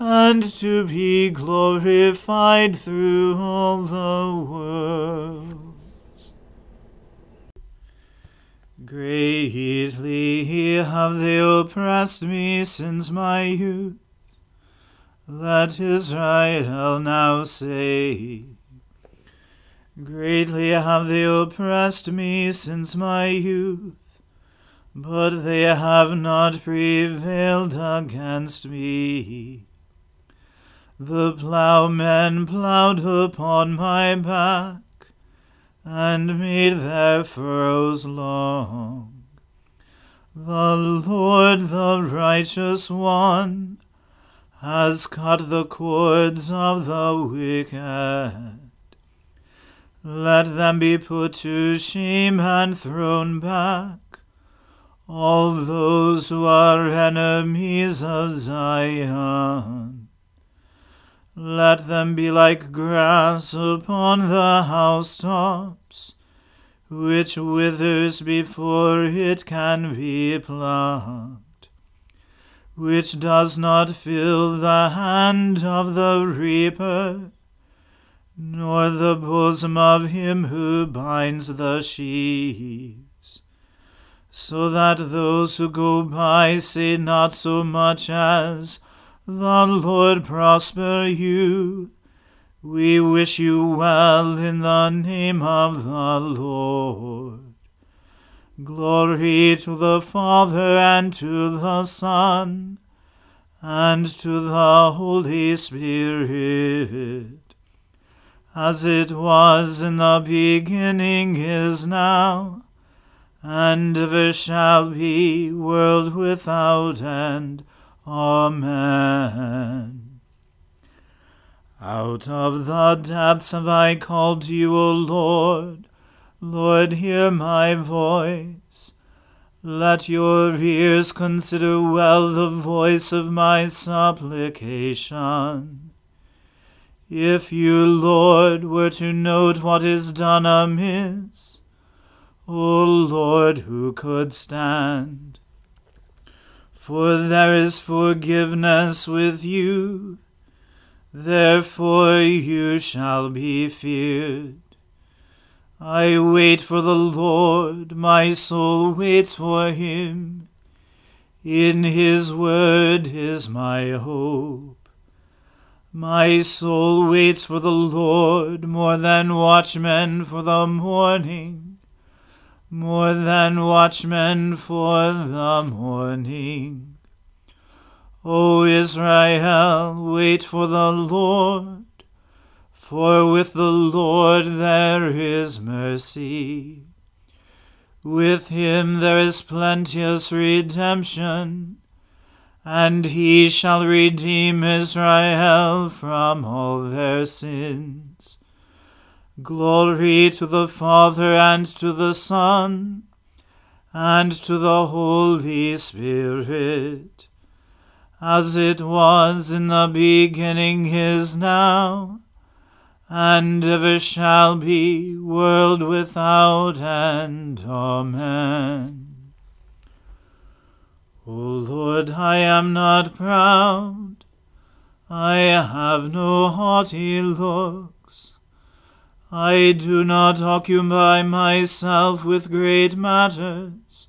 and to be glorified through all the world. Greatly have they oppressed me since my youth. Let Israel now say, Greatly have they oppressed me since my youth, but they have not prevailed against me. The ploughmen ploughed upon my back, and made their furrows long. The Lord, the righteous one, has cut the cords of the wicked. Let them be put to shame and thrown back, all those who are enemies of Zion. Let them be like grass upon the housetops, which withers before it can be plucked which does not fill the hand of the reaper, nor the bosom of him who binds the sheaves, so that those who go by say not so much as, The Lord prosper you. We wish you well in the name of the Lord. Glory to the Father and to the Son and to the Holy Spirit, as it was in the beginning is now, and ever shall be, world without end. Amen. Out of the depths have I called to you, O Lord. Lord, hear my voice. Let your ears consider well the voice of my supplication. If you, Lord, were to note what is done amiss, O Lord, who could stand? For there is forgiveness with you, therefore you shall be feared. I wait for the Lord, my soul waits for him. In his word is my hope. My soul waits for the Lord more than watchmen for the morning, more than watchmen for the morning. O Israel, wait for the Lord. For with the Lord there is mercy. With him there is plenteous redemption, and he shall redeem Israel from all their sins. Glory to the Father and to the Son and to the Holy Spirit, as it was in the beginning is now and ever shall be, world without end. Amen. O Lord, I am not proud, I have no haughty looks. I do not occupy myself with great matters,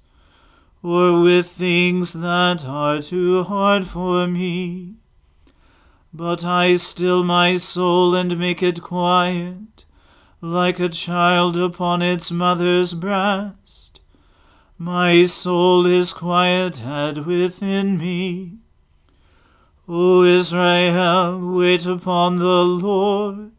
or with things that are too hard for me but I still my soul and make it quiet, like a child upon its mother's breast. My soul is quieted within me. O Israel, wait upon the Lord,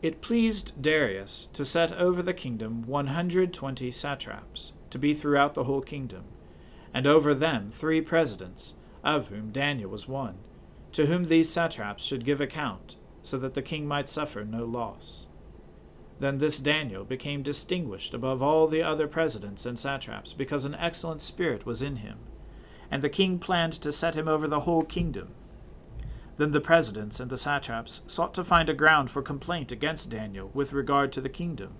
It pleased Darius to set over the kingdom one hundred twenty satraps, to be throughout the whole kingdom and over them three presidents, of whom Daniel was one, to whom these satraps should give account, so that the king might suffer no loss. Then this Daniel became distinguished above all the other presidents and satraps, because an excellent spirit was in him, and the king planned to set him over the whole kingdom. Then the presidents and the satraps sought to find a ground for complaint against Daniel with regard to the kingdom,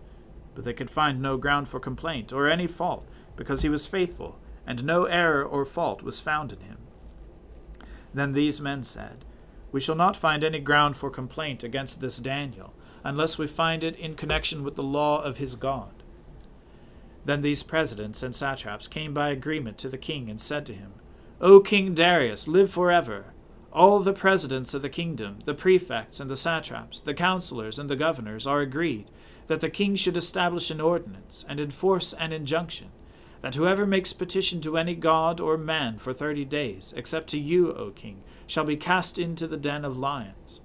but they could find no ground for complaint or any fault, because he was faithful and no error or fault was found in him. Then these men said, We shall not find any ground for complaint against this Daniel, unless we find it in connection with the law of his God. Then these presidents and satraps came by agreement to the king and said to him, O King Darius, live forever. All the presidents of the kingdom, the prefects and the satraps, the counselors and the governors are agreed that the king should establish an ordinance and enforce an injunction that whoever makes petition to any god or man for thirty days, except to you, O king, shall be cast into the den of lions.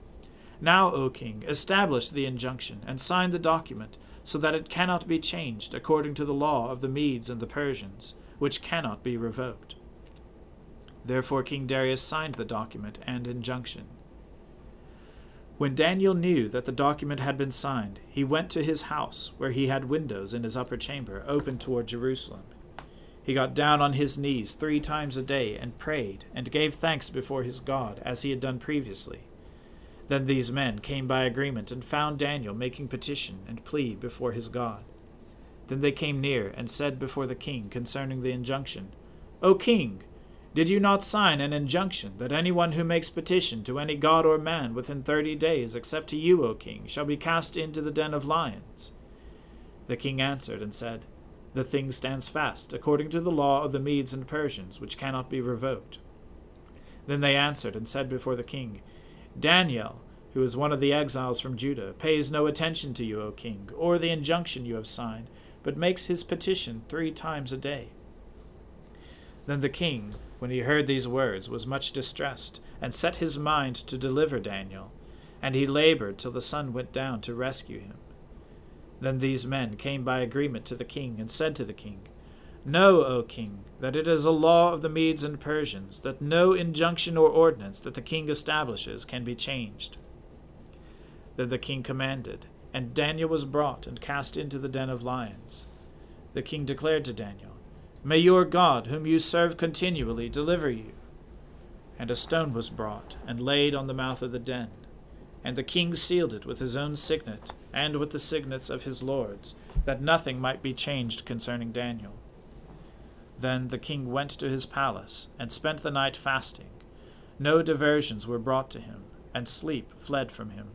Now, O king, establish the injunction, and sign the document, so that it cannot be changed according to the law of the Medes and the Persians, which cannot be revoked. Therefore King Darius signed the document and injunction. When Daniel knew that the document had been signed, he went to his house, where he had windows in his upper chamber open toward Jerusalem. He got down on his knees three times a day and prayed and gave thanks before his God, as he had done previously. Then these men came by agreement and found Daniel making petition and plea before his God. Then they came near and said before the king concerning the injunction, O king, did you not sign an injunction that anyone who makes petition to any god or man within thirty days, except to you, O king, shall be cast into the den of lions? The king answered and said, The thing stands fast, according to the law of the Medes and Persians, which cannot be revoked. Then they answered and said before the king, Daniel, who is one of the exiles from Judah, pays no attention to you, O king, or the injunction you have signed, but makes his petition three times a day. Then the king, when he heard these words, was much distressed, and set his mind to deliver Daniel, and he labored till the sun went down to rescue him. Then these men came by agreement to the king, and said to the king, Know, O king, that it is a law of the Medes and Persians, that no injunction or ordinance that the king establishes can be changed. Then the king commanded, and Daniel was brought and cast into the den of lions. The king declared to Daniel, May your God, whom you serve continually, deliver you. And a stone was brought, and laid on the mouth of the den. And the king sealed it with his own signet, and with the signets of his lords, that nothing might be changed concerning Daniel. Then the king went to his palace, and spent the night fasting. No diversions were brought to him, and sleep fled from him.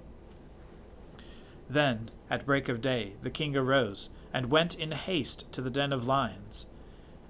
Then, at break of day, the king arose, and went in haste to the den of lions.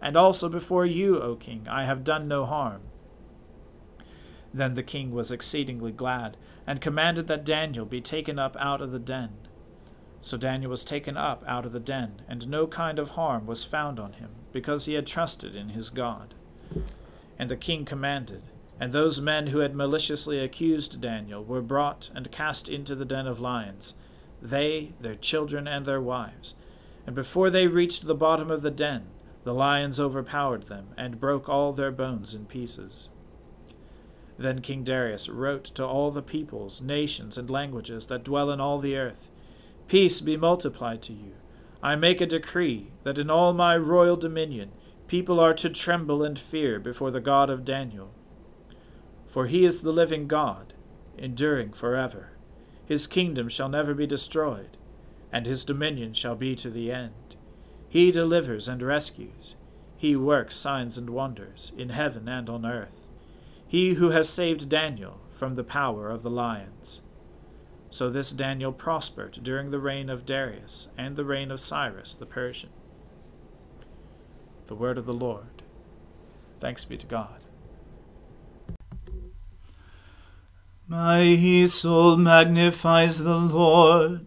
and also before you, O king, I have done no harm. Then the king was exceedingly glad, and commanded that Daniel be taken up out of the den. So Daniel was taken up out of the den, and no kind of harm was found on him, because he had trusted in his God. And the king commanded, and those men who had maliciously accused Daniel were brought and cast into the den of lions, they, their children, and their wives. And before they reached the bottom of the den, the lions overpowered them, and broke all their bones in pieces. Then King Darius wrote to all the peoples, nations, and languages that dwell in all the earth Peace be multiplied to you. I make a decree that in all my royal dominion people are to tremble and fear before the God of Daniel. For he is the living God, enduring forever. His kingdom shall never be destroyed, and his dominion shall be to the end. He delivers and rescues. He works signs and wonders in heaven and on earth. He who has saved Daniel from the power of the lions. So this Daniel prospered during the reign of Darius and the reign of Cyrus the Persian. The word of the Lord. Thanks be to God. My soul magnifies the Lord.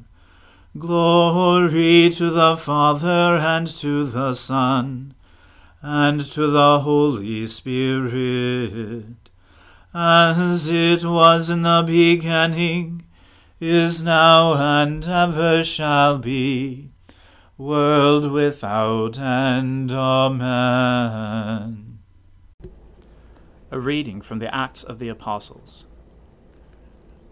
Glory to the Father and to the Son and to the Holy Spirit, as it was in the beginning, is now, and ever shall be, world without end. Amen. A reading from the Acts of the Apostles.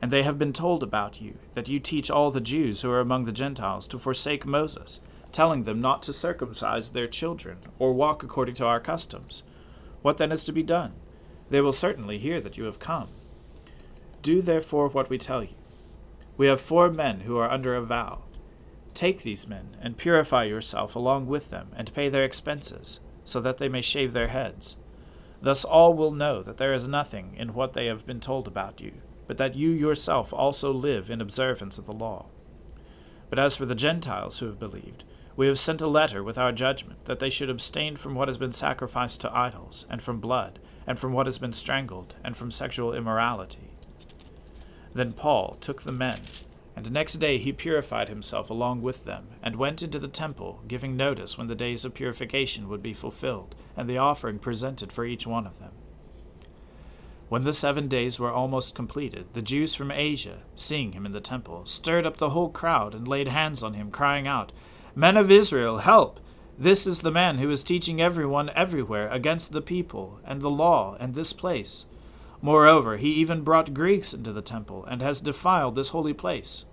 and they have been told about you, that you teach all the Jews who are among the Gentiles to forsake Moses telling them not to circumcise their children, or walk according to our customs. What then is to be done? They will certainly hear that you have come. Do therefore what we tell you. We have four men who are under a vow. Take these men, and purify yourself along with them, and pay their expenses, so that they may shave their heads. Thus all will know that there is nothing in what they have been told about you, but that you yourself also live in observance of the law. But as for the Gentiles who have believed, we have sent a letter with our judgment that they should abstain from what has been sacrificed to idols, and from blood, and from what has been strangled, and from sexual immorality. Then Paul took the men, and next day he purified himself along with them, and went into the temple, giving notice when the days of purification would be fulfilled, and the offering presented for each one of them. When the seven days were almost completed, the Jews from Asia, seeing him in the temple, stirred up the whole crowd and laid hands on him, crying out, Men of Israel, help! This is the man who is teaching everyone everywhere against the people and the law and this place. Moreover, he even brought Greeks into the temple and has defiled this holy place.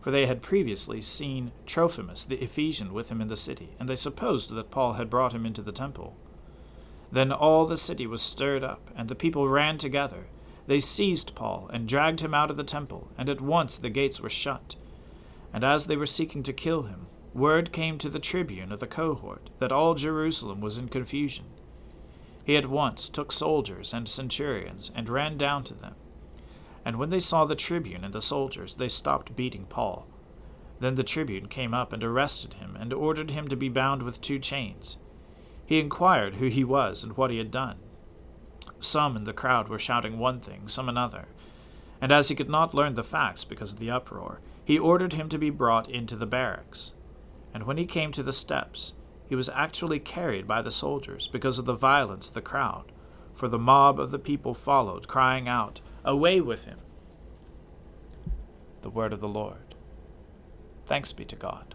For they had previously seen Trophimus the Ephesian with him in the city, and they supposed that Paul had brought him into the temple. Then all the city was stirred up, and the people ran together. They seized Paul and dragged him out of the temple, and at once the gates were shut. And as they were seeking to kill him, word came to the tribune of the cohort that all Jerusalem was in confusion. He at once took soldiers and centurions and ran down to them. And when they saw the tribune and the soldiers, they stopped beating Paul. Then the tribune came up and arrested him, and ordered him to be bound with two chains. He inquired who he was and what he had done. Some in the crowd were shouting one thing, some another. And as he could not learn the facts because of the uproar, he ordered him to be brought into the barracks and when he came to the steps, he was actually carried by the soldiers because of the violence of the crowd, for the mob of the people followed, crying out, Away with him! The word of the Lord. Thanks be to God.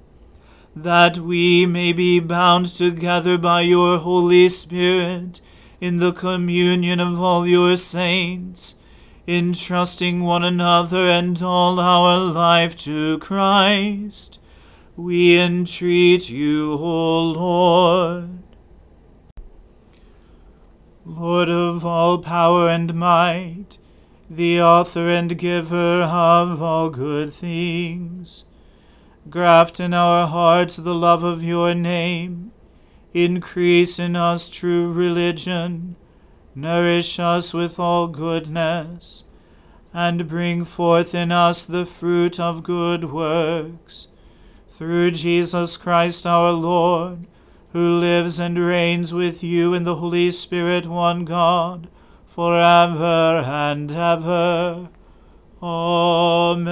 that we may be bound together by your Holy Spirit in the communion of all your saints, entrusting one another and all our life to Christ. We entreat you, O Lord. Lord of all power and might, the author and giver of all good things, graft in our hearts the love of your name, increase in us true religion, nourish us with all goodness, and bring forth in us the fruit of good works. Through Jesus Christ our Lord, who lives and reigns with you in the Holy Spirit, one God, for ever and ever. Amen.